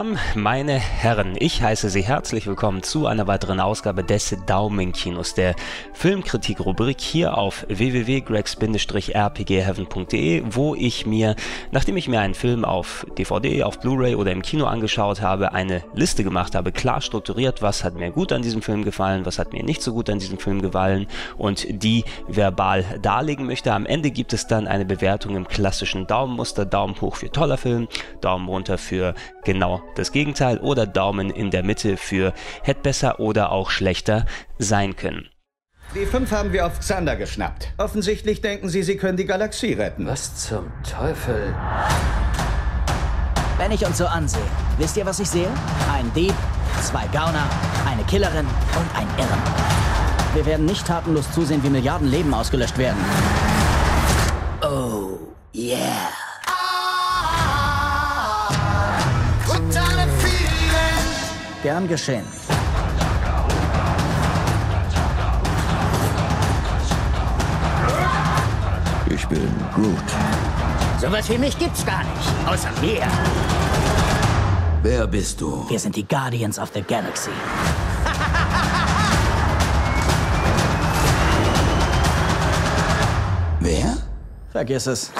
Damen, meine Herren, ich heiße Sie herzlich willkommen zu einer weiteren Ausgabe des Daumenkinos, der Filmkritik-Rubrik hier auf www.gregs-rpgheaven.de, wo ich mir, nachdem ich mir einen Film auf DVD, auf Blu-ray oder im Kino angeschaut habe, eine Liste gemacht habe, klar strukturiert, was hat mir gut an diesem Film gefallen, was hat mir nicht so gut an diesem Film gefallen und die verbal darlegen möchte. Am Ende gibt es dann eine Bewertung im klassischen Daumenmuster, Daumen hoch für toller Film, Daumen runter für genau das Gegenteil oder Daumen in der Mitte für hätte besser oder auch schlechter sein können. Die fünf haben wir auf Xander geschnappt. Offensichtlich denken sie, sie können die Galaxie retten. Was zum Teufel? Wenn ich uns so ansehe, wisst ihr, was ich sehe? Ein Dieb, zwei Gauner, eine Killerin und ein Irren. Wir werden nicht tatenlos zusehen, wie Milliarden Leben ausgelöscht werden. Oh, yeah. Gern geschehen. Ich bin Groot. Sowas wie mich gibt's gar nicht. Außer mir. Wer bist du? Wir sind die Guardians of the Galaxy. Wer? Vergiss es.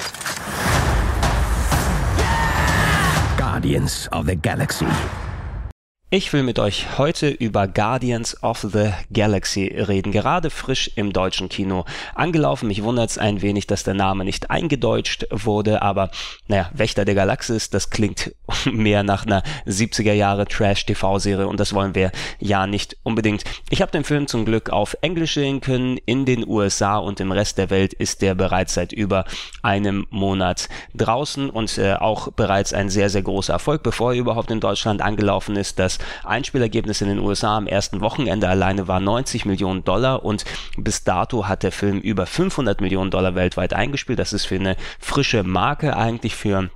Guardians of the Galaxy. Ich will mit euch heute über Guardians of the Galaxy reden, gerade frisch im deutschen Kino angelaufen. Mich wundert es ein wenig, dass der Name nicht eingedeutscht wurde, aber naja, Wächter der Galaxis, das klingt mehr nach einer 70er Jahre Trash-TV-Serie und das wollen wir ja nicht unbedingt. Ich habe den Film zum Glück auf Englisch sehen können. In den USA und im Rest der Welt ist der bereits seit über einem Monat draußen und äh, auch bereits ein sehr, sehr großer Erfolg, bevor er überhaupt in Deutschland angelaufen ist. Das Einspielergebnis in den USA am ersten Wochenende alleine war 90 Millionen Dollar und bis dato hat der Film über 500 Millionen Dollar weltweit eingespielt. Das ist für eine frische Marke eigentlich für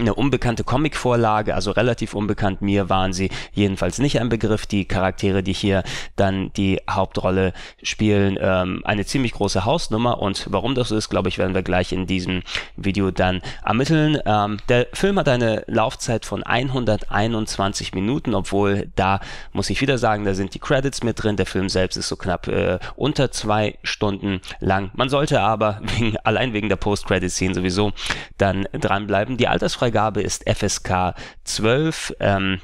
eine unbekannte Comicvorlage, also relativ unbekannt. Mir waren sie jedenfalls nicht ein Begriff. Die Charaktere, die hier dann die Hauptrolle spielen, ähm, eine ziemlich große Hausnummer. Und warum das so ist, glaube ich, werden wir gleich in diesem Video dann ermitteln. Ähm, der Film hat eine Laufzeit von 121 Minuten, obwohl da muss ich wieder sagen, da sind die Credits mit drin. Der Film selbst ist so knapp äh, unter zwei Stunden lang. Man sollte aber wegen, allein wegen der Post-Credit-Scene sowieso dann dranbleiben. Die Altersfreigabe Freigabe ist FSK 12. Ähm,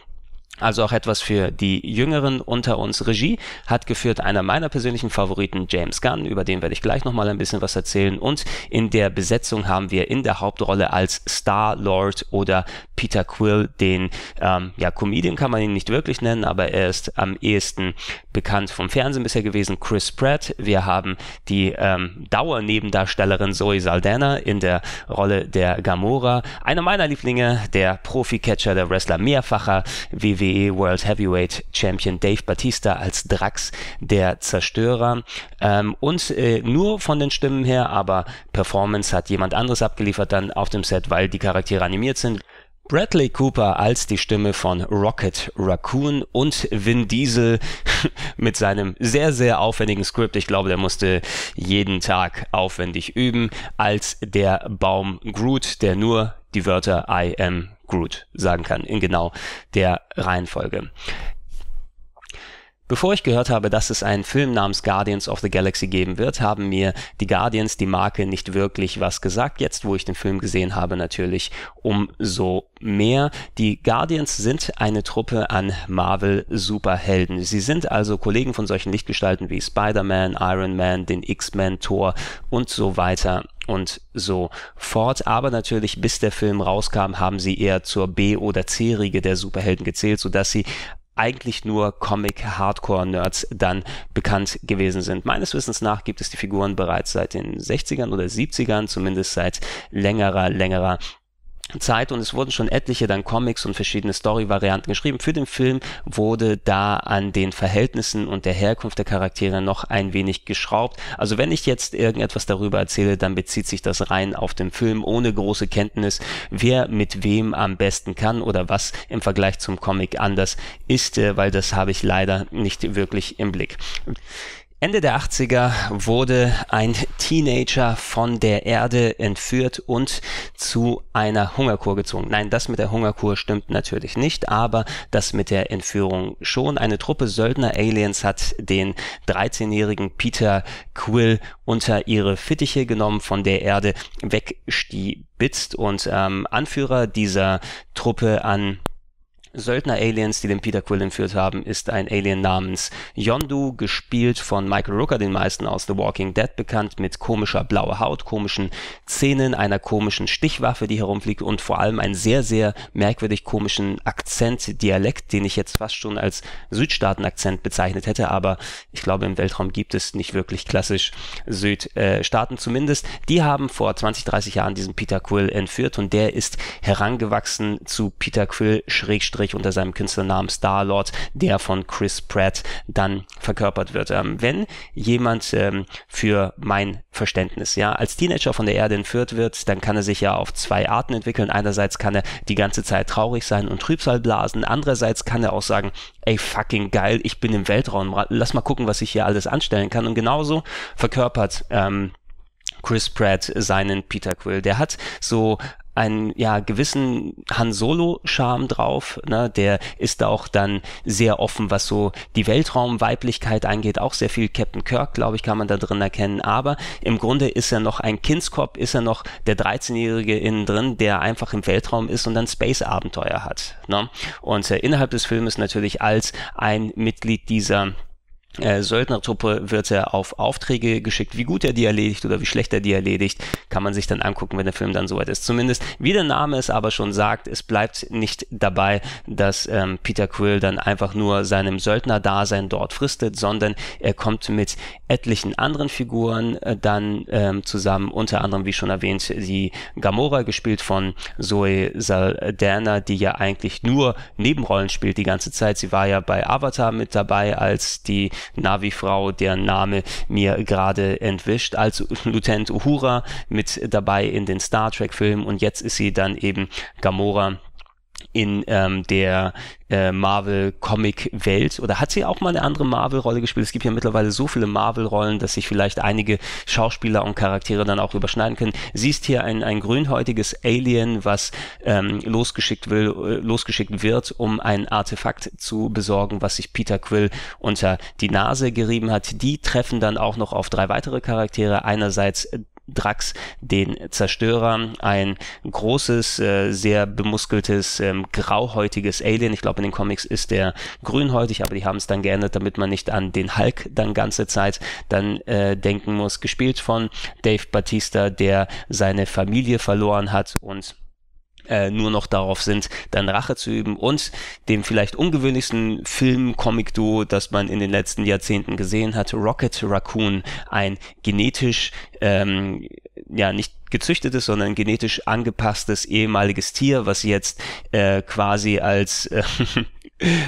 also auch etwas für die Jüngeren unter uns. Regie hat geführt einer meiner persönlichen Favoriten, James Gunn, über den werde ich gleich nochmal ein bisschen was erzählen. Und in der Besetzung haben wir in der Hauptrolle als Star-Lord oder Peter Quill, den, ähm, ja, Comedian kann man ihn nicht wirklich nennen, aber er ist am ehesten bekannt vom Fernsehen bisher gewesen, Chris Pratt. Wir haben die ähm, Dauernebendarstellerin Zoe Saldana in der Rolle der Gamora. Einer meiner Lieblinge, der Profi-Catcher, der Wrestler, mehrfacher WWE WWE World Heavyweight Champion Dave Batista als Drax, der Zerstörer. Ähm, und äh, nur von den Stimmen her, aber Performance hat jemand anderes abgeliefert dann auf dem Set, weil die Charaktere animiert sind. Bradley Cooper als die Stimme von Rocket Raccoon und Vin Diesel mit seinem sehr, sehr aufwendigen Skript. Ich glaube, der musste jeden Tag aufwendig üben als der Baum Groot, der nur die Wörter I am Groot sagen kann, in genau der Reihenfolge. Bevor ich gehört habe, dass es einen Film namens Guardians of the Galaxy geben wird, haben mir die Guardians, die Marke, nicht wirklich was gesagt. Jetzt, wo ich den Film gesehen habe, natürlich umso mehr. Die Guardians sind eine Truppe an Marvel-Superhelden. Sie sind also Kollegen von solchen Lichtgestalten wie Spider-Man, Iron Man, den X-Men, Thor und so weiter und so fort. Aber natürlich, bis der Film rauskam, haben sie eher zur B- oder C-Riege der Superhelden gezählt, sodass sie eigentlich nur Comic-Hardcore-Nerds dann bekannt gewesen sind. Meines Wissens nach gibt es die Figuren bereits seit den 60ern oder 70ern, zumindest seit längerer, längerer Zeit und es wurden schon etliche dann Comics und verschiedene Story-Varianten geschrieben. Für den Film wurde da an den Verhältnissen und der Herkunft der Charaktere noch ein wenig geschraubt. Also wenn ich jetzt irgendetwas darüber erzähle, dann bezieht sich das rein auf den Film ohne große Kenntnis, wer mit wem am besten kann oder was im Vergleich zum Comic anders ist, äh, weil das habe ich leider nicht wirklich im Blick. Ende der 80er wurde ein Teenager von der Erde entführt und zu einer Hungerkur gezwungen. Nein, das mit der Hungerkur stimmt natürlich nicht, aber das mit der Entführung schon. Eine Truppe Söldner-Aliens hat den 13-jährigen Peter Quill unter ihre Fittiche genommen, von der Erde weggestibitzt und ähm, Anführer dieser Truppe an Söldner-Aliens, die den Peter Quill entführt haben, ist ein Alien namens Yondu, gespielt von Michael Rooker, den meisten aus The Walking Dead bekannt, mit komischer blauer Haut, komischen Zähnen, einer komischen Stichwaffe, die herumfliegt und vor allem einen sehr, sehr merkwürdig komischen Akzent, Dialekt, den ich jetzt fast schon als Südstaaten-Akzent bezeichnet hätte, aber ich glaube, im Weltraum gibt es nicht wirklich klassisch Südstaaten zumindest. Die haben vor 20, 30 Jahren diesen Peter Quill entführt und der ist herangewachsen zu Peter Quill Schrägstrich Schrägstrich unter seinem Künstlernamen Star-Lord, der von Chris Pratt dann verkörpert wird. Ähm, wenn jemand ähm, für mein Verständnis, ja, als Teenager von der Erde entführt wird, dann kann er sich ja auf zwei Arten entwickeln. Einerseits kann er die ganze Zeit traurig sein und Trübsal blasen. Andererseits kann er auch sagen, ey, fucking geil, ich bin im Weltraum. Lass mal gucken, was ich hier alles anstellen kann. Und genauso verkörpert ähm, Chris Pratt seinen Peter Quill. Der hat so einen ja gewissen Han Solo Charme drauf, ne? Der ist auch dann sehr offen, was so die Weltraumweiblichkeit angeht, auch sehr viel Captain Kirk, glaube ich, kann man da drin erkennen, aber im Grunde ist er noch ein Kindskopf, ist er noch der 13-jährige innen drin, der einfach im Weltraum ist und dann Space Abenteuer hat, ne? Und äh, innerhalb des Filmes natürlich als ein Mitglied dieser äh, Söldnertruppe wird er auf Aufträge geschickt. Wie gut er die erledigt oder wie schlecht er die erledigt, kann man sich dann angucken, wenn der Film dann soweit ist. Zumindest, wie der Name es aber schon sagt, es bleibt nicht dabei, dass ähm, Peter Quill dann einfach nur seinem Söldner-Dasein dort fristet, sondern er kommt mit etlichen anderen Figuren äh, dann ähm, zusammen, unter anderem, wie schon erwähnt, die Gamora, gespielt von Zoe Saldana, die ja eigentlich nur Nebenrollen spielt die ganze Zeit. Sie war ja bei Avatar mit dabei als die Navi-Frau, deren Name mir gerade entwischt, als Lieutenant Uhura mit dabei in den Star Trek-Filmen. Und jetzt ist sie dann eben Gamora in ähm, der äh, Marvel-Comic-Welt oder hat sie auch mal eine andere Marvel-Rolle gespielt? Es gibt ja mittlerweile so viele Marvel-Rollen, dass sich vielleicht einige Schauspieler und Charaktere dann auch überschneiden können. Sie ist hier ein, ein grünhäutiges Alien, was ähm, losgeschickt will, äh, losgeschickt wird, um ein Artefakt zu besorgen, was sich Peter Quill unter die Nase gerieben hat. Die treffen dann auch noch auf drei weitere Charaktere. Einerseits Drax den Zerstörer, ein großes, äh, sehr bemuskeltes, ähm, grauhäutiges Alien. Ich glaube, in den Comics ist der grünhäutig, aber die haben es dann geändert, damit man nicht an den Hulk dann ganze Zeit dann äh, denken muss. Gespielt von Dave Batista, der seine Familie verloren hat und äh, nur noch darauf sind, dann Rache zu üben und dem vielleicht ungewöhnlichsten Film-Comic-Duo, das man in den letzten Jahrzehnten gesehen hat, Rocket Raccoon, ein genetisch, ähm, ja, nicht gezüchtetes, sondern genetisch angepasstes ehemaliges Tier, was jetzt äh, quasi als äh,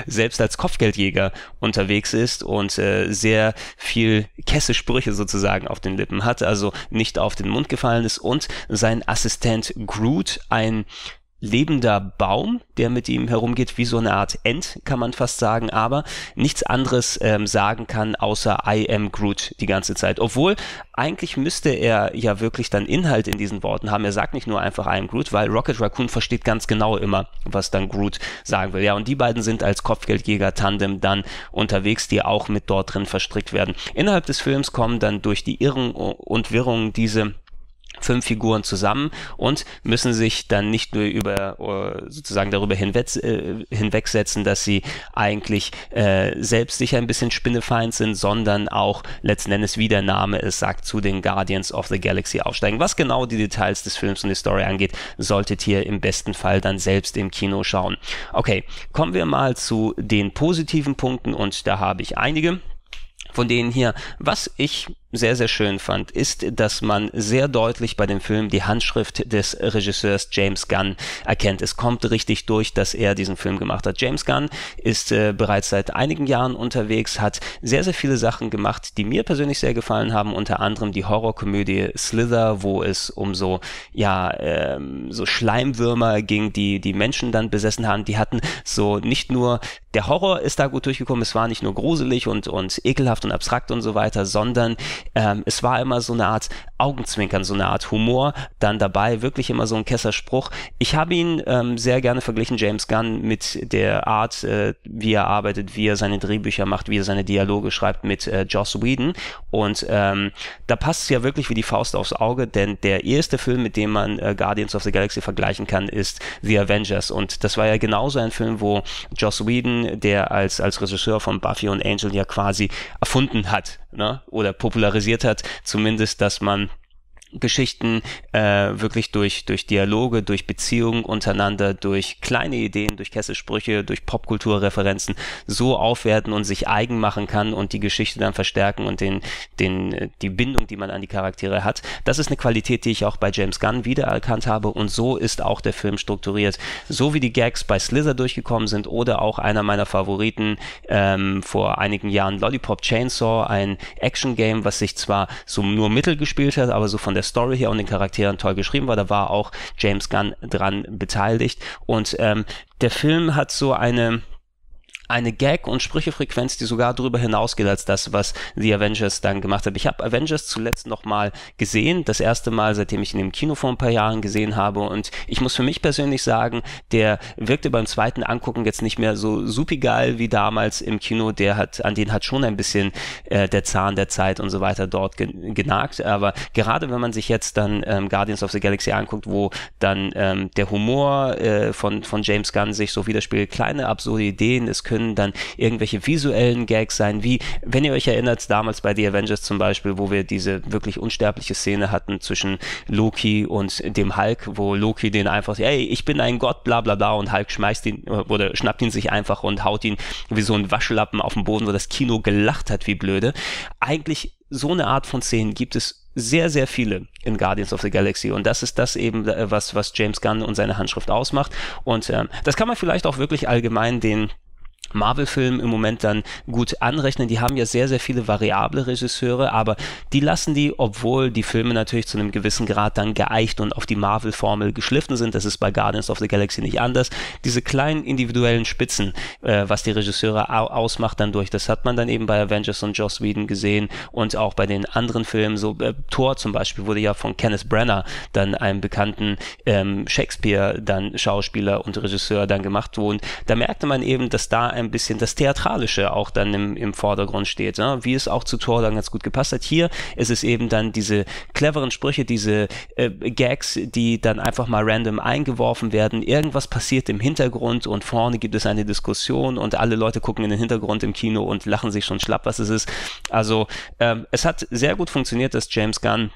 selbst als Kopfgeldjäger unterwegs ist und äh, sehr viel Kesse-Sprüche sozusagen auf den Lippen hat, also nicht auf den Mund gefallen ist und sein Assistent Groot, ein lebender Baum, der mit ihm herumgeht, wie so eine Art End, kann man fast sagen, aber nichts anderes ähm, sagen kann, außer I am Groot die ganze Zeit. Obwohl, eigentlich müsste er ja wirklich dann Inhalt in diesen Worten haben. Er sagt nicht nur einfach I am Groot, weil Rocket Raccoon versteht ganz genau immer, was dann Groot sagen will. Ja, und die beiden sind als Kopfgeldjäger-Tandem dann unterwegs, die auch mit dort drin verstrickt werden. Innerhalb des Films kommen dann durch die Irren und Wirrungen diese fünf Figuren zusammen und müssen sich dann nicht nur über äh, sozusagen darüber hinweg, äh, hinwegsetzen, dass sie eigentlich äh, selbst sicher ein bisschen spinnefeind sind, sondern auch letzten Endes, wie der Name es sagt, zu den Guardians of the Galaxy aufsteigen. Was genau die Details des Films und die Story angeht, solltet ihr im besten Fall dann selbst im Kino schauen. Okay, kommen wir mal zu den positiven Punkten und da habe ich einige von denen hier, was ich sehr, sehr schön fand, ist, dass man sehr deutlich bei dem Film die Handschrift des Regisseurs James Gunn erkennt. Es kommt richtig durch, dass er diesen Film gemacht hat. James Gunn ist äh, bereits seit einigen Jahren unterwegs, hat sehr, sehr viele Sachen gemacht, die mir persönlich sehr gefallen haben, unter anderem die Horrorkomödie Slither, wo es um so, ja, ähm, so Schleimwürmer ging, die die Menschen dann besessen haben. Die hatten so nicht nur der Horror ist da gut durchgekommen. Es war nicht nur gruselig und, und ekelhaft und abstrakt und so weiter, sondern ähm, es war immer so eine Art Augenzwinkern, so eine Art Humor dann dabei, wirklich immer so ein Kesserspruch. Ich habe ihn ähm, sehr gerne verglichen, James Gunn, mit der Art, äh, wie er arbeitet, wie er seine Drehbücher macht, wie er seine Dialoge schreibt mit äh, Joss Whedon. Und ähm, da passt es ja wirklich wie die Faust aufs Auge, denn der erste Film, mit dem man äh, Guardians of the Galaxy vergleichen kann, ist The Avengers. Und das war ja genauso ein Film, wo Joss Whedon der als, als Regisseur von Buffy und Angel ja quasi erfunden hat ne? oder popularisiert hat, zumindest, dass man Geschichten äh, wirklich durch, durch Dialoge, durch Beziehungen untereinander, durch kleine Ideen, durch Kesselsprüche, durch Popkulturreferenzen so aufwerten und sich eigen machen kann und die Geschichte dann verstärken und den, den, die Bindung, die man an die Charaktere hat. Das ist eine Qualität, die ich auch bei James Gunn wiedererkannt habe und so ist auch der Film strukturiert. So wie die Gags bei Slither durchgekommen sind oder auch einer meiner Favoriten ähm, vor einigen Jahren Lollipop Chainsaw, ein Action-Game, was sich zwar so nur mittel gespielt hat, aber so von der Story her und den Charakteren toll geschrieben war. Da war auch James Gunn dran beteiligt. Und ähm, der Film hat so eine eine Gag- und Sprüchefrequenz, die sogar darüber hinausgeht als das, was The Avengers dann gemacht hat. Ich habe Avengers zuletzt nochmal gesehen, das erste Mal, seitdem ich ihn im Kino vor ein paar Jahren gesehen habe. Und ich muss für mich persönlich sagen, der wirkte beim zweiten Angucken jetzt nicht mehr so supigeil wie damals im Kino, der hat, an den hat schon ein bisschen äh, der Zahn der Zeit und so weiter dort gen genagt, aber gerade wenn man sich jetzt dann ähm, Guardians of the Galaxy anguckt, wo dann ähm, der Humor äh, von, von James Gunn sich so widerspiegelt, kleine absurde Ideen, es können können dann irgendwelche visuellen Gags sein, wie, wenn ihr euch erinnert, damals bei The Avengers zum Beispiel, wo wir diese wirklich unsterbliche Szene hatten zwischen Loki und dem Hulk, wo Loki den einfach, hey, ich bin ein Gott, bla bla bla, und Hulk schmeißt ihn oder schnappt ihn sich einfach und haut ihn wie so ein Waschlappen auf den Boden, wo das Kino gelacht hat, wie blöde. Eigentlich so eine Art von Szenen gibt es sehr, sehr viele in Guardians of the Galaxy. Und das ist das eben, äh, was, was James Gunn und seine Handschrift ausmacht. Und ähm, das kann man vielleicht auch wirklich allgemein den Marvel-Film im Moment dann gut anrechnen. Die haben ja sehr, sehr viele variable Regisseure, aber die lassen die, obwohl die Filme natürlich zu einem gewissen Grad dann geeicht und auf die Marvel-Formel geschliffen sind. Das ist bei Guardians of the Galaxy nicht anders. Diese kleinen individuellen Spitzen, äh, was die Regisseure ausmacht dann durch, das hat man dann eben bei Avengers und Joss Whedon gesehen und auch bei den anderen Filmen, so äh, Thor zum Beispiel wurde ja von Kenneth Brenner, dann einem bekannten ähm, Shakespeare, dann Schauspieler und Regisseur dann gemacht worden. Da merkte man eben, dass da ein bisschen das Theatralische auch dann im, im Vordergrund steht, ne? wie es auch zu Thor dann ganz gut gepasst hat. Hier ist es eben dann diese cleveren Sprüche, diese äh, Gags, die dann einfach mal random eingeworfen werden. Irgendwas passiert im Hintergrund und vorne gibt es eine Diskussion und alle Leute gucken in den Hintergrund im Kino und lachen sich schon schlapp, was es ist. Also ähm, es hat sehr gut funktioniert, dass James Gunn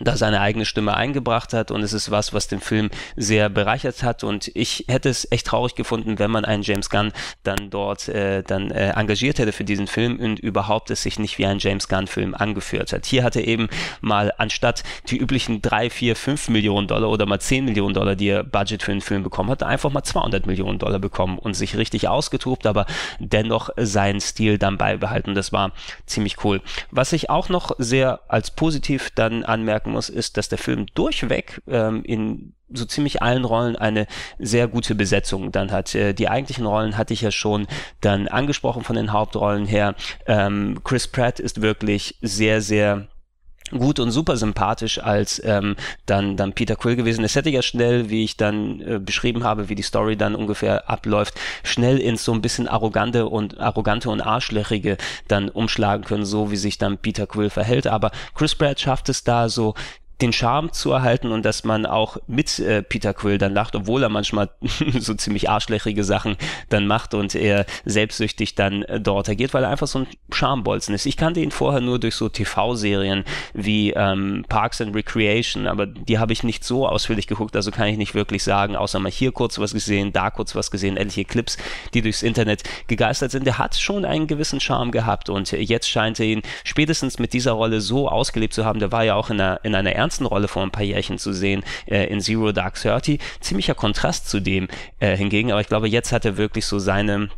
da seine eigene Stimme eingebracht hat und es ist was, was den Film sehr bereichert hat und ich hätte es echt traurig gefunden, wenn man einen James Gunn dann dort äh, dann äh, engagiert hätte für diesen Film und überhaupt es sich nicht wie ein James Gunn Film angeführt hat. Hier hat er eben mal anstatt die üblichen drei, vier, fünf Millionen Dollar oder mal zehn Millionen Dollar, die er Budget für einen Film bekommen hat, einfach mal 200 Millionen Dollar bekommen und sich richtig ausgetobt, aber dennoch seinen Stil dann beibehalten. Das war ziemlich cool. Was ich auch noch sehr als positiv dann anmerke, anmerken muss, ist, dass der Film durchweg ähm, in so ziemlich allen Rollen eine sehr gute Besetzung dann hat. Äh, die eigentlichen Rollen hatte ich ja schon dann angesprochen von den Hauptrollen her. Ähm, Chris Pratt ist wirklich sehr, sehr gut und super sympathisch als ähm, dann dann Peter Quill gewesen. Es hätte ja schnell, wie ich dann äh, beschrieben habe, wie die Story dann ungefähr abläuft, schnell ins so ein bisschen arrogante und arrogante und arschlöchige dann umschlagen können, so wie sich dann Peter Quill verhält. Aber Chris Pratt schafft es da so den Charme zu erhalten und dass man auch mit äh, Peter Quill dann lacht, obwohl er manchmal so ziemlich arschlöchrige Sachen dann macht und er selbstsüchtig dann äh, dort agiert, weil er einfach so ein Charmbolzen ist. Ich kannte ihn vorher nur durch so TV-Serien wie ähm, Parks and Recreation, aber die habe ich nicht so ausführlich geguckt, also kann ich nicht wirklich sagen, außer mal hier kurz was gesehen, da kurz was gesehen, etliche Clips, die durchs Internet gegeistert sind. Der hat schon einen gewissen Charme gehabt und jetzt scheint er ihn spätestens mit dieser Rolle so ausgelebt zu haben. Der war ja auch in einer, in einer ernsten Rolle vor ein paar Jährchen zu sehen äh, in Zero Dark Thirty. Ziemlicher Kontrast zu dem äh, hingegen, aber ich glaube, jetzt hat er wirklich so seine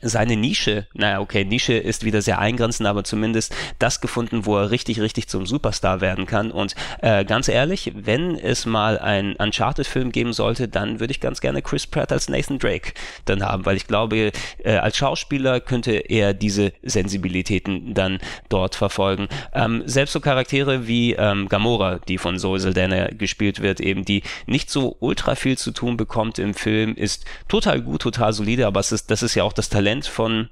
seine Nische, naja, okay, Nische ist wieder sehr eingrenzend, aber zumindest das gefunden, wo er richtig, richtig zum Superstar werden kann. Und äh, ganz ehrlich, wenn es mal einen Uncharted-Film geben sollte, dann würde ich ganz gerne Chris Pratt als Nathan Drake dann haben, weil ich glaube, äh, als Schauspieler könnte er diese Sensibilitäten dann dort verfolgen. Ähm, selbst so Charaktere wie ähm, Gamora, die von Zoe Saldana gespielt wird, eben die nicht so ultra viel zu tun bekommt im Film, ist total gut, total solide, aber es ist, das ist ja auch das Talent Talent von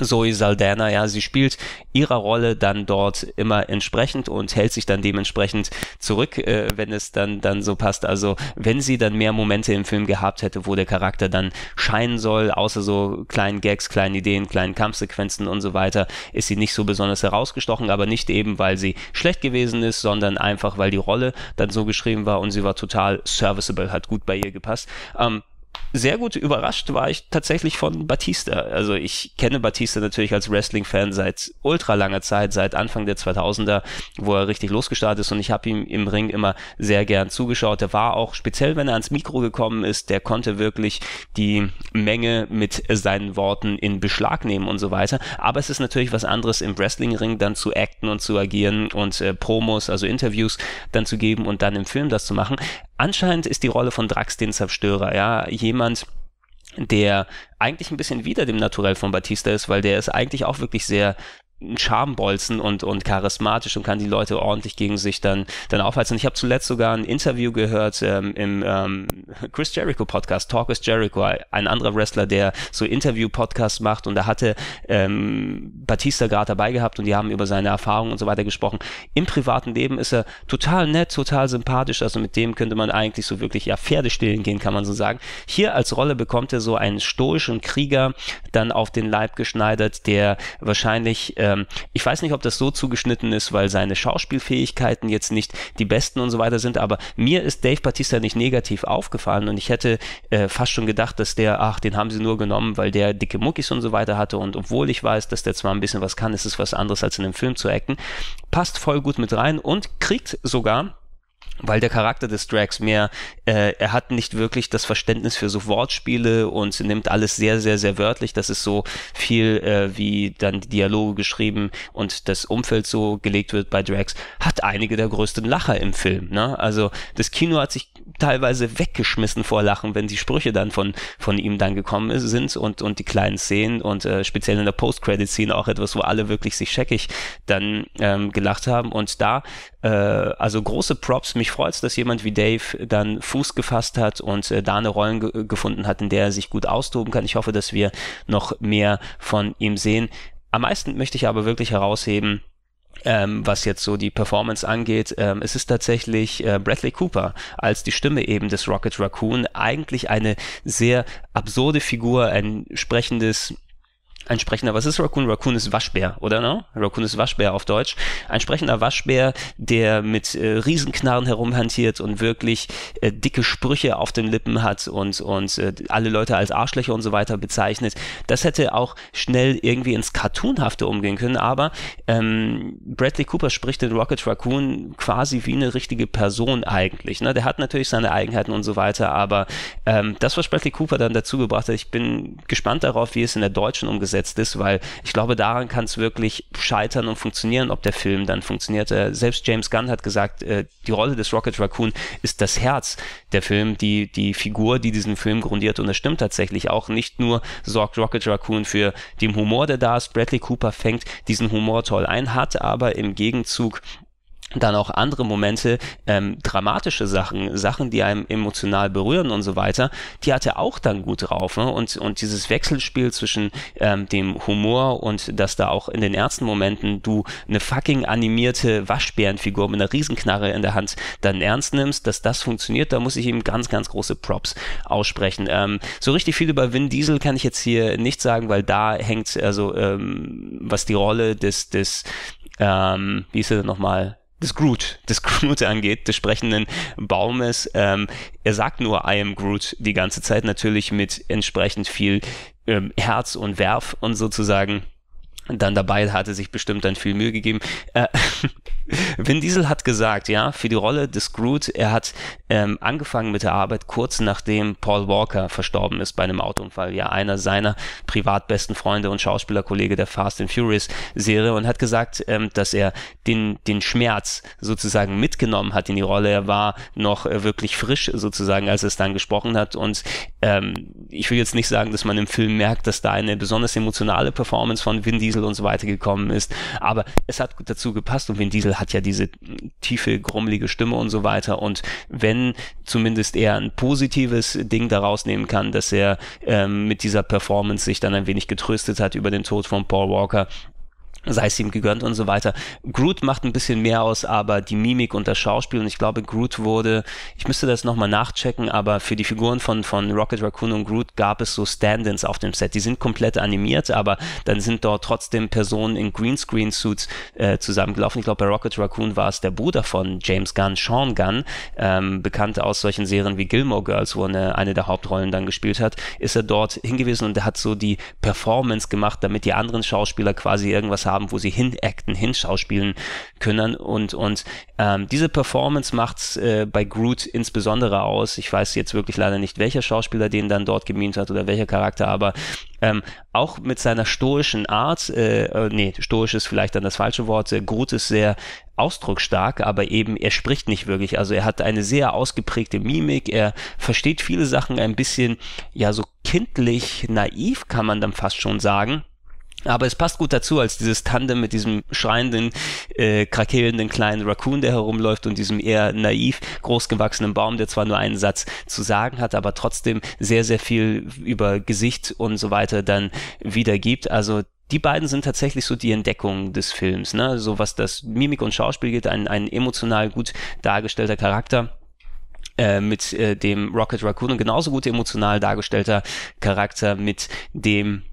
Zoe Saldana, ja, sie spielt ihrer Rolle dann dort immer entsprechend und hält sich dann dementsprechend zurück, äh, wenn es dann, dann so passt. Also, wenn sie dann mehr Momente im Film gehabt hätte, wo der Charakter dann scheinen soll, außer so kleinen Gags, kleinen Ideen, kleinen Kampfsequenzen und so weiter, ist sie nicht so besonders herausgestochen, aber nicht eben, weil sie schlecht gewesen ist, sondern einfach, weil die Rolle dann so geschrieben war und sie war total serviceable, hat gut bei ihr gepasst. Ähm, sehr gut überrascht war ich tatsächlich von Batista. Also ich kenne Batista natürlich als Wrestling-Fan seit ultra langer Zeit, seit Anfang der 2000er, wo er richtig losgestartet ist und ich habe ihm im Ring immer sehr gern zugeschaut. Er war auch speziell, wenn er ans Mikro gekommen ist, der konnte wirklich die Menge mit seinen Worten in Beschlag nehmen und so weiter. Aber es ist natürlich was anderes im Wrestling-Ring dann zu acten und zu agieren und äh, Promos, also Interviews dann zu geben und dann im Film das zu machen anscheinend ist die Rolle von Drax den Zerstörer, ja, jemand, der eigentlich ein bisschen wieder dem Naturell von Batista ist, weil der ist eigentlich auch wirklich sehr ein Charmbolzen und, und charismatisch und kann die Leute ordentlich gegen sich dann, dann aufheizen. Ich habe zuletzt sogar ein Interview gehört ähm, im ähm, Chris Jericho Podcast, Talk with Jericho, ein anderer Wrestler, der so Interview-Podcasts macht und da hatte ähm, Batista gerade dabei gehabt und die haben über seine Erfahrungen und so weiter gesprochen. Im privaten Leben ist er total nett, total sympathisch, also mit dem könnte man eigentlich so wirklich ja Pferde stillen gehen, kann man so sagen. Hier als Rolle bekommt er so einen stoischen Krieger dann auf den Leib geschneidert, der wahrscheinlich äh, ähm, ich weiß nicht, ob das so zugeschnitten ist, weil seine Schauspielfähigkeiten jetzt nicht die besten und so weiter sind, aber mir ist Dave Batista nicht negativ aufgefallen und ich hätte äh, fast schon gedacht, dass der, ach, den haben sie nur genommen, weil der dicke Muckis und so weiter hatte und obwohl ich weiß, dass der zwar ein bisschen was kann, ist es was anderes als in einem Film zu acten, passt voll gut mit rein und kriegt sogar weil der Charakter des Drax mehr, äh, er hat nicht wirklich das Verständnis für so Wortspiele und nimmt alles sehr, sehr, sehr wörtlich. Das ist so viel, äh, wie dann die Dialoge geschrieben und das Umfeld so gelegt wird bei Drax, hat einige der größten Lacher im Film. Ne? Also das Kino hat sich teilweise weggeschmissen vor Lachen, wenn die Sprüche dann von, von ihm dann gekommen sind und, und die kleinen Szenen und äh, speziell in der Post-Credit-Szene auch etwas, wo alle wirklich sich scheckig dann ähm, gelacht haben und da, äh, also große Props, mich freut es, dass jemand wie Dave dann Fuß gefasst hat und äh, da eine Rolle gefunden hat, in der er sich gut austoben kann. Ich hoffe, dass wir noch mehr von ihm sehen. Am meisten möchte ich aber wirklich herausheben, ähm, was jetzt so die Performance angeht. Ähm, es ist tatsächlich äh, Bradley Cooper als die Stimme eben des Rocket Raccoon. Eigentlich eine sehr absurde Figur, ein sprechendes ein sprechender, was ist Raccoon? Raccoon ist Waschbär, oder no? Raccoon ist Waschbär auf Deutsch. Ein sprechender Waschbär, der mit äh, Riesenknarren herumhantiert und wirklich äh, dicke Sprüche auf den Lippen hat und, und äh, alle Leute als Arschlöcher und so weiter bezeichnet. Das hätte auch schnell irgendwie ins Cartoonhafte umgehen können, aber ähm, Bradley Cooper spricht den Rocket Raccoon quasi wie eine richtige Person eigentlich. Ne? Der hat natürlich seine Eigenheiten und so weiter, aber ähm, das, was Bradley Cooper dann dazu gebracht hat, ich bin gespannt darauf, wie es in der deutschen umgesetzt umgesetzt ist, weil ich glaube, daran kann es wirklich scheitern und funktionieren, ob der Film dann funktioniert. Äh, selbst James Gunn hat gesagt, äh, die Rolle des Rocket Raccoon ist das Herz der Film, die, die Figur, die diesen Film grundiert und das stimmt tatsächlich auch. Nicht nur sorgt Rocket Raccoon für den Humor, der da ist, Bradley Cooper fängt diesen Humor toll ein, hat aber im Gegenzug dann auch andere Momente, ähm, dramatische Sachen, Sachen, die einem emotional berühren und so weiter, die hat er auch dann gut drauf. Ne? Und, und dieses Wechselspiel zwischen ähm, dem Humor und dass da auch in den ersten Momenten du eine fucking animierte Waschbärenfigur mit einer Riesenknarre in der Hand dann ernst nimmst, dass das funktioniert, da muss ich ihm ganz, ganz große Props aussprechen. Ähm, so richtig viel über Vin Diesel kann ich jetzt hier nicht sagen, weil da hängt also, ähm, was die Rolle des, des ähm, wie ist er denn nochmal? Des Groot, des Groot angeht, des sprechenden Baumes. Ähm, er sagt nur I am Groot die ganze Zeit, natürlich mit entsprechend viel ähm, Herz und Werf und sozusagen dann dabei hatte sich bestimmt dann viel Mühe gegeben. Äh, Vin Diesel hat gesagt, ja, für die Rolle des Groot, er hat ähm, angefangen mit der Arbeit kurz nachdem Paul Walker verstorben ist bei einem Autounfall, ja, einer seiner privat besten Freunde und Schauspielerkollege der Fast and Furious Serie und hat gesagt, ähm, dass er den, den Schmerz sozusagen mitgenommen hat in die Rolle. Er war noch äh, wirklich frisch sozusagen, als er es dann gesprochen hat und ähm, ich will jetzt nicht sagen, dass man im Film merkt, dass da eine besonders emotionale Performance von Vin Diesel und so weiter gekommen ist, aber es hat dazu gepasst und Vin Diesel hat ja diese tiefe, grummelige Stimme und so weiter. Und wenn zumindest er ein positives Ding daraus nehmen kann, dass er ähm, mit dieser Performance sich dann ein wenig getröstet hat über den Tod von Paul Walker, sei es ihm gegönnt und so weiter. Groot macht ein bisschen mehr aus, aber die Mimik und das Schauspiel und ich glaube, Groot wurde, ich müsste das nochmal nachchecken, aber für die Figuren von, von Rocket Raccoon und Groot gab es so Stand-ins auf dem Set. Die sind komplett animiert, aber dann sind dort trotzdem Personen in Greenscreen-Suits äh, zusammengelaufen. Ich glaube, bei Rocket Raccoon war es der Bruder von James Gunn, Sean Gunn, ähm, bekannt aus solchen Serien wie Gilmore Girls, wo eine, eine der Hauptrollen dann gespielt hat, ist er dort hingewiesen und er hat so die Performance gemacht, damit die anderen Schauspieler quasi irgendwas haben, wo sie hinacten, hinschauspielen können. Und, und ähm, diese Performance macht äh, bei Groot insbesondere aus. Ich weiß jetzt wirklich leider nicht, welcher Schauspieler den dann dort gemimt hat oder welcher Charakter, aber ähm, auch mit seiner stoischen Art, äh, äh, nee, stoisch ist vielleicht dann das falsche Wort, äh, Groot ist sehr ausdrucksstark, aber eben er spricht nicht wirklich. Also er hat eine sehr ausgeprägte Mimik, er versteht viele Sachen ein bisschen, ja, so kindlich naiv kann man dann fast schon sagen. Aber es passt gut dazu, als dieses Tandem mit diesem schreienden, äh, krakelnden kleinen Raccoon, der herumläuft und diesem eher naiv großgewachsenen Baum, der zwar nur einen Satz zu sagen hat, aber trotzdem sehr, sehr viel über Gesicht und so weiter dann wiedergibt. Also die beiden sind tatsächlich so die Entdeckung des Films, ne? So was das Mimik und Schauspiel geht, ein, ein emotional gut dargestellter Charakter äh, mit äh, dem Rocket Raccoon und genauso gut emotional dargestellter Charakter mit dem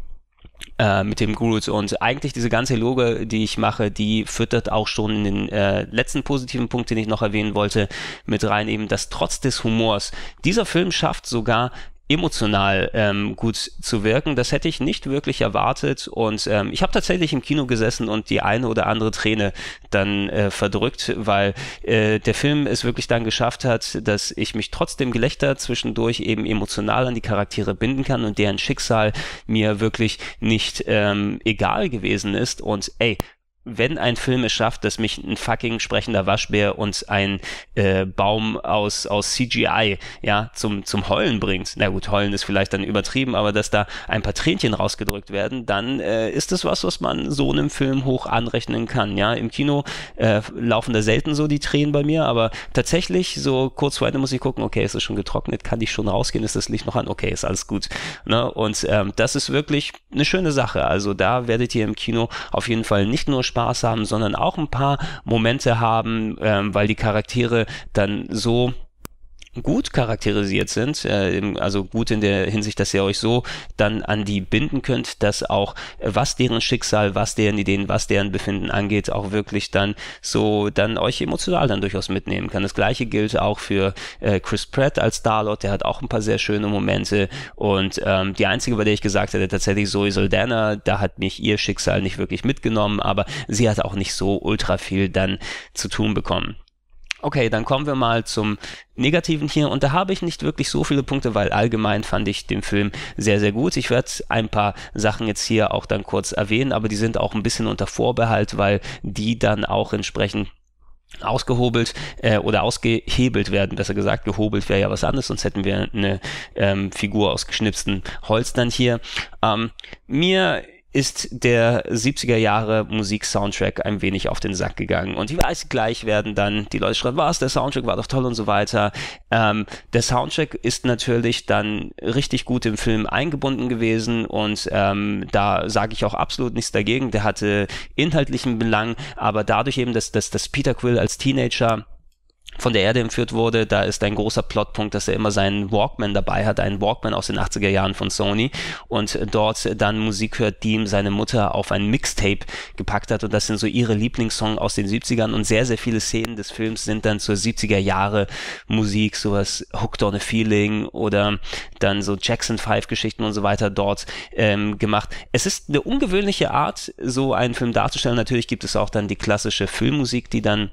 äh, mit dem Groot. Und eigentlich diese ganze Logo, die ich mache, die füttert auch schon in den äh, letzten positiven Punkt, den ich noch erwähnen wollte, mit rein, eben, dass trotz des Humors dieser Film schafft sogar emotional ähm, gut zu wirken. Das hätte ich nicht wirklich erwartet und ähm, ich habe tatsächlich im Kino gesessen und die eine oder andere Träne dann äh, verdrückt, weil äh, der Film es wirklich dann geschafft hat, dass ich mich trotzdem Gelächter zwischendurch eben emotional an die Charaktere binden kann und deren Schicksal mir wirklich nicht ähm, egal gewesen ist und ey, wenn ein Film es schafft, dass mich ein fucking sprechender Waschbär und ein äh, Baum aus, aus CGI ja zum, zum Heulen bringt, na gut, Heulen ist vielleicht dann übertrieben, aber dass da ein paar Tränchen rausgedrückt werden, dann äh, ist das was, was man so einem Film hoch anrechnen kann. Ja, im Kino äh, laufen da selten so die Tränen bei mir, aber tatsächlich so kurz vor Ende muss ich gucken, okay, ist es schon getrocknet, kann ich schon rausgehen, ist das Licht noch an, okay, ist alles gut. Ne? Und ähm, das ist wirklich eine schöne Sache. Also da werdet ihr im Kino auf jeden Fall nicht nur Spaß haben, sondern auch ein paar Momente haben, ähm, weil die Charaktere dann so gut charakterisiert sind, äh, also gut in der Hinsicht, dass ihr euch so dann an die binden könnt, dass auch äh, was deren Schicksal, was deren Ideen, was deren Befinden angeht, auch wirklich dann so dann euch emotional dann durchaus mitnehmen kann. Das gleiche gilt auch für äh, Chris Pratt als Starlord, der hat auch ein paar sehr schöne Momente und ähm, die einzige, bei der ich gesagt hätte, tatsächlich Zoe Saldana, da hat mich ihr Schicksal nicht wirklich mitgenommen, aber sie hat auch nicht so ultra viel dann zu tun bekommen. Okay, dann kommen wir mal zum Negativen hier und da habe ich nicht wirklich so viele Punkte, weil allgemein fand ich den Film sehr, sehr gut. Ich werde ein paar Sachen jetzt hier auch dann kurz erwähnen, aber die sind auch ein bisschen unter Vorbehalt, weil die dann auch entsprechend ausgehobelt äh, oder ausgehebelt werden, besser gesagt, gehobelt wäre ja was anderes, sonst hätten wir eine ähm, Figur aus geschnipstem Holz dann hier. Ähm, mir ist der 70er Jahre Musik-Soundtrack ein wenig auf den Sack gegangen. Und ich weiß, gleich werden dann die Leute schreiben, was, der Soundtrack war doch toll und so weiter. Ähm, der Soundtrack ist natürlich dann richtig gut im Film eingebunden gewesen und ähm, da sage ich auch absolut nichts dagegen. Der hatte inhaltlichen Belang, aber dadurch eben, dass, dass, dass Peter Quill als Teenager von der Erde entführt wurde, da ist ein großer Plotpunkt, dass er immer seinen Walkman dabei hat, einen Walkman aus den 80er Jahren von Sony und dort dann Musik hört, die ihm seine Mutter auf ein Mixtape gepackt hat und das sind so ihre Lieblingssongs aus den 70ern und sehr, sehr viele Szenen des Films sind dann zur 70er Jahre Musik, sowas Hooked on a Feeling oder dann so Jackson 5 Geschichten und so weiter dort ähm, gemacht. Es ist eine ungewöhnliche Art, so einen Film darzustellen. Natürlich gibt es auch dann die klassische Filmmusik, die dann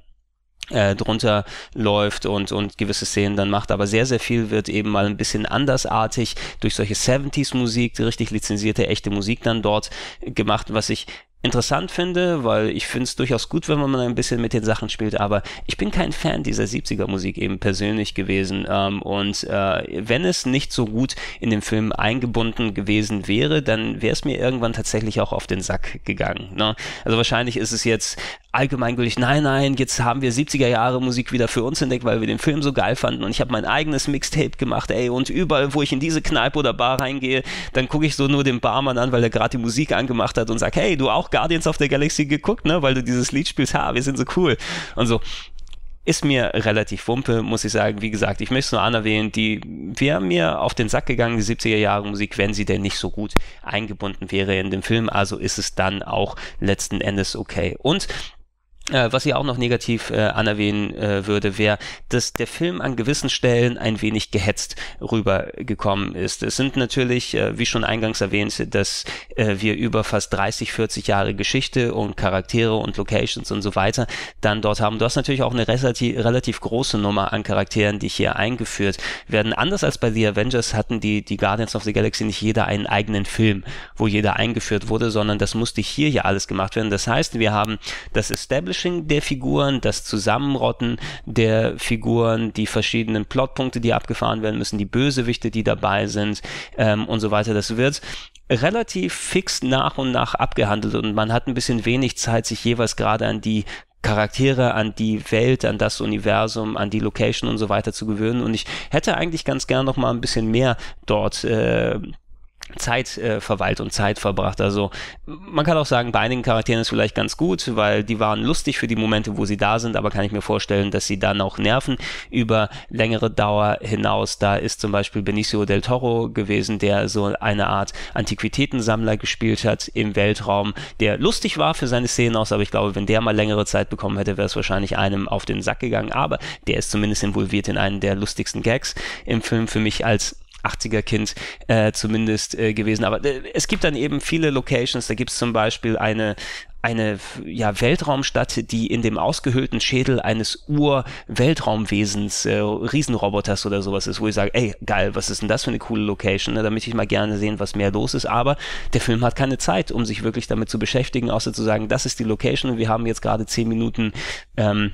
äh, drunter läuft und, und gewisse Szenen dann macht. Aber sehr, sehr viel wird eben mal ein bisschen andersartig durch solche 70s Musik, richtig lizenzierte, echte Musik dann dort gemacht, was ich interessant finde, weil ich finde es durchaus gut, wenn man ein bisschen mit den Sachen spielt, aber ich bin kein Fan dieser 70er Musik eben persönlich gewesen ähm, und äh, wenn es nicht so gut in den Film eingebunden gewesen wäre, dann wäre es mir irgendwann tatsächlich auch auf den Sack gegangen. Ne? Also wahrscheinlich ist es jetzt allgemeingültig, nein, nein, jetzt haben wir 70er Jahre Musik wieder für uns entdeckt, weil wir den Film so geil fanden und ich habe mein eigenes Mixtape gemacht, ey, und überall, wo ich in diese Kneipe oder Bar reingehe, dann gucke ich so nur den Barmann an, weil er gerade die Musik angemacht hat und sagt, hey, du auch Guardians of the Galaxy geguckt, ne, weil du dieses Lied spielst, ha, wir sind so cool und so ist mir relativ wumpe, muss ich sagen. Wie gesagt, ich möchte es nur anerwähnen, die wäre mir auf den Sack gegangen, die 70er Jahre Musik, wenn sie denn nicht so gut eingebunden wäre in den Film. Also ist es dann auch letzten Endes okay. Und äh, was ich auch noch negativ äh, anerwähnen äh, würde, wäre, dass der Film an gewissen Stellen ein wenig gehetzt rübergekommen ist. Es sind natürlich, äh, wie schon eingangs erwähnt, dass äh, wir über fast 30, 40 Jahre Geschichte und Charaktere und Locations und so weiter dann dort haben. Du hast natürlich auch eine relativ, relativ große Nummer an Charakteren, die hier eingeführt werden. Anders als bei The Avengers hatten die, die Guardians of the Galaxy nicht jeder einen eigenen Film, wo jeder eingeführt wurde, sondern das musste hier ja alles gemacht werden. Das heißt, wir haben das Establishment Establishing der Figuren, das Zusammenrotten der Figuren, die verschiedenen Plotpunkte, die abgefahren werden müssen, die Bösewichte, die dabei sind ähm, und so weiter. Das wird relativ fix nach und nach abgehandelt und man hat ein bisschen wenig Zeit, sich jeweils gerade an die Charaktere, an die Welt, an das Universum, an die Location und so weiter zu gewöhnen. Und ich hätte eigentlich ganz gern noch mal ein bisschen mehr dort äh, Zeit äh, verweilt und Zeit verbracht. Also man kann auch sagen, bei einigen Charakteren ist vielleicht ganz gut, weil die waren lustig für die Momente, wo sie da sind, aber kann ich mir vorstellen, dass sie dann auch nerven über längere Dauer hinaus. Da ist zum Beispiel Benicio del Toro gewesen, der so eine Art Antiquitätensammler gespielt hat im Weltraum, der lustig war für seine Szenen aus, aber ich glaube, wenn der mal längere Zeit bekommen hätte, wäre es wahrscheinlich einem auf den Sack gegangen. Aber der ist zumindest involviert in einen der lustigsten Gags im Film für mich als 80er Kind äh, zumindest äh, gewesen. Aber äh, es gibt dann eben viele Locations. Da gibt es zum Beispiel eine eine ja, Weltraumstadt, die in dem ausgehöhlten Schädel eines Ur-Weltraumwesens, äh, Riesenroboters oder sowas ist, wo ich sage, ey, geil, was ist denn das für eine coole Location, ne, damit ich mal gerne sehen, was mehr los ist. Aber der Film hat keine Zeit, um sich wirklich damit zu beschäftigen, außer zu sagen, das ist die Location und wir haben jetzt gerade zehn Minuten ähm,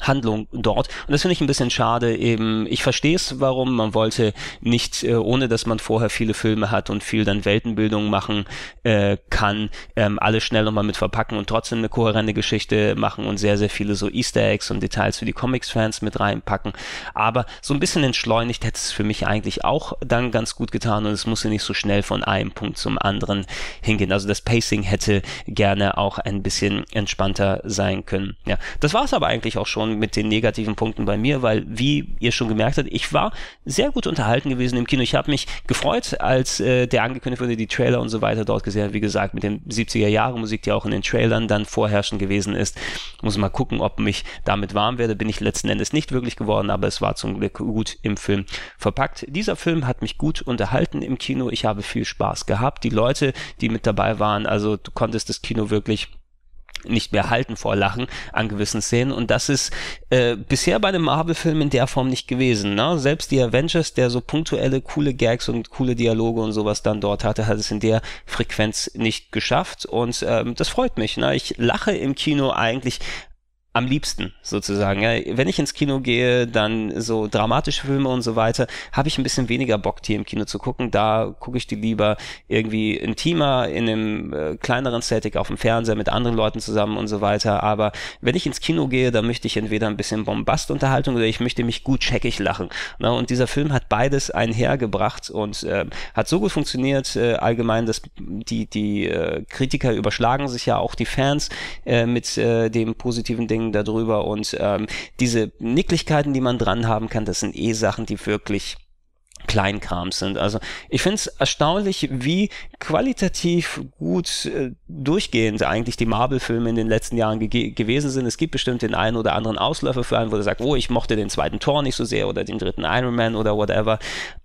Handlung dort. Und das finde ich ein bisschen schade. Eben, ich verstehe es, warum man wollte nicht, äh, ohne dass man vorher viele Filme hat und viel dann Weltenbildung machen äh, kann, ähm, alle schnell nochmal mit verpacken und trotzdem eine kohärente Geschichte machen und sehr, sehr viele so Easter Eggs und Details für die Comics-Fans mit reinpacken. Aber so ein bisschen entschleunigt hätte es für mich eigentlich auch dann ganz gut getan und es musste nicht so schnell von einem Punkt zum anderen hingehen. Also das Pacing hätte gerne auch ein bisschen entspannter sein können. Ja, das war es aber eigentlich auch schon schon mit den negativen Punkten bei mir, weil, wie ihr schon gemerkt habt, ich war sehr gut unterhalten gewesen im Kino. Ich habe mich gefreut, als äh, der angekündigt wurde, die Trailer und so weiter dort gesehen, wie gesagt, mit dem 70er Jahre Musik, die auch in den Trailern dann vorherrschend gewesen ist. Muss mal gucken, ob mich damit warm werde. Bin ich letzten Endes nicht wirklich geworden, aber es war zum Glück gut im Film verpackt. Dieser Film hat mich gut unterhalten im Kino. Ich habe viel Spaß gehabt. Die Leute, die mit dabei waren, also du konntest das Kino wirklich nicht mehr halten vor Lachen an gewissen Szenen. Und das ist äh, bisher bei einem Marvel-Film in der Form nicht gewesen. Ne? Selbst die Avengers, der so punktuelle, coole Gags und coole Dialoge und sowas dann dort hatte, hat es in der Frequenz nicht geschafft. Und ähm, das freut mich. Ne? Ich lache im Kino eigentlich am liebsten sozusagen. Ja, wenn ich ins Kino gehe, dann so dramatische Filme und so weiter, habe ich ein bisschen weniger Bock, die im Kino zu gucken. Da gucke ich die lieber irgendwie intimer, in einem äh, kleineren Setting auf dem Fernseher mit anderen Leuten zusammen und so weiter. Aber wenn ich ins Kino gehe, dann möchte ich entweder ein bisschen Bombastunterhaltung oder ich möchte mich gut checkig lachen. Ne? Und dieser Film hat beides einhergebracht und äh, hat so gut funktioniert äh, allgemein, dass die, die äh, Kritiker überschlagen sich ja auch die Fans äh, mit äh, dem positiven Ding darüber und ähm, diese Nicklichkeiten, die man dran haben kann, das sind eh Sachen, die wirklich Kleinkram sind. Also ich finde es erstaunlich, wie qualitativ gut äh, durchgehend eigentlich die Marvel-Filme in den letzten Jahren ge gewesen sind. Es gibt bestimmt den einen oder anderen Ausläufer für einen, wo du sagst, oh, ich mochte den zweiten Tor nicht so sehr oder den dritten Iron Man oder whatever.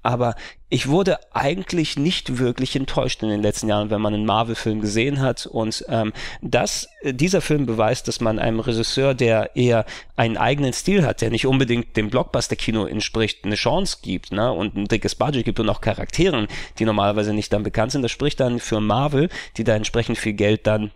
Aber ich wurde eigentlich nicht wirklich enttäuscht in den letzten Jahren, wenn man einen Marvel-Film gesehen hat. Und ähm, das, dieser Film beweist, dass man einem Regisseur, der eher einen eigenen Stil hat, der nicht unbedingt dem Blockbuster-Kino entspricht, eine Chance gibt ne? und ein dickes Budget gibt und auch Charakteren, die normalerweise nicht dann bekannt sind. Das spricht dann für Marvel, die da entsprechend viel Geld dann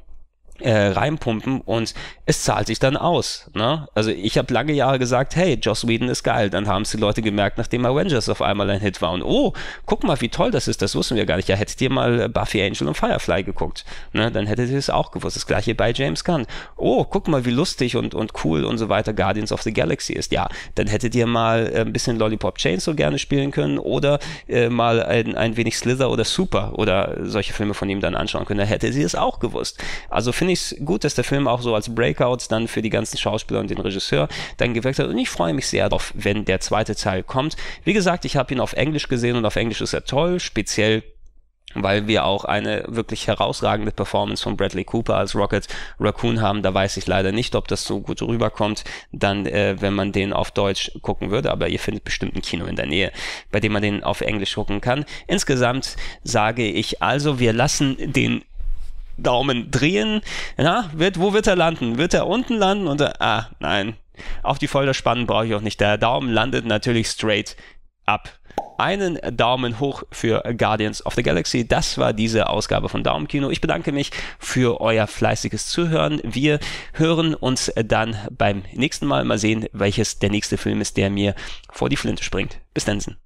äh, reinpumpen und es zahlt sich dann aus. Ne? Also ich habe lange Jahre gesagt, hey, Joss Whedon ist geil. Dann haben es die Leute gemerkt, nachdem Avengers auf einmal ein Hit war. Und oh, guck mal, wie toll das ist, das wussten wir gar nicht. Ja, hättet ihr mal Buffy Angel und Firefly geguckt, ne? dann hättet ihr es auch gewusst. Das gleiche bei James Gunn. Oh, guck mal, wie lustig und, und cool und so weiter Guardians of the Galaxy ist. Ja, dann hättet ihr mal äh, ein bisschen Lollipop Chainsaw gerne spielen können oder äh, mal ein, ein wenig Slither oder Super oder solche Filme von ihm dann anschauen können. Da hättet ihr es auch gewusst. Also finde ich es gut, dass der Film auch so als Breakout dann für die ganzen Schauspieler und den Regisseur dann gewirkt hat. Und ich freue mich sehr darauf, wenn der zweite Teil kommt. Wie gesagt, ich habe ihn auf Englisch gesehen und auf Englisch ist er toll, speziell weil wir auch eine wirklich herausragende Performance von Bradley Cooper als Rocket Raccoon haben. Da weiß ich leider nicht, ob das so gut rüberkommt, dann, äh, wenn man den auf Deutsch gucken würde. Aber ihr findet bestimmt ein Kino in der Nähe, bei dem man den auf Englisch gucken kann. Insgesamt sage ich also, wir lassen den Daumen drehen. Na, wird, wo wird er landen? Wird er unten landen? Und ah, nein. Auf die Folter spannen brauche ich auch nicht. Der Daumen landet natürlich straight up. Einen Daumen hoch für Guardians of the Galaxy. Das war diese Ausgabe von Daumenkino. Ich bedanke mich für euer fleißiges Zuhören. Wir hören uns dann beim nächsten Mal. Mal sehen, welches der nächste Film ist, der mir vor die Flinte springt. Bis dann.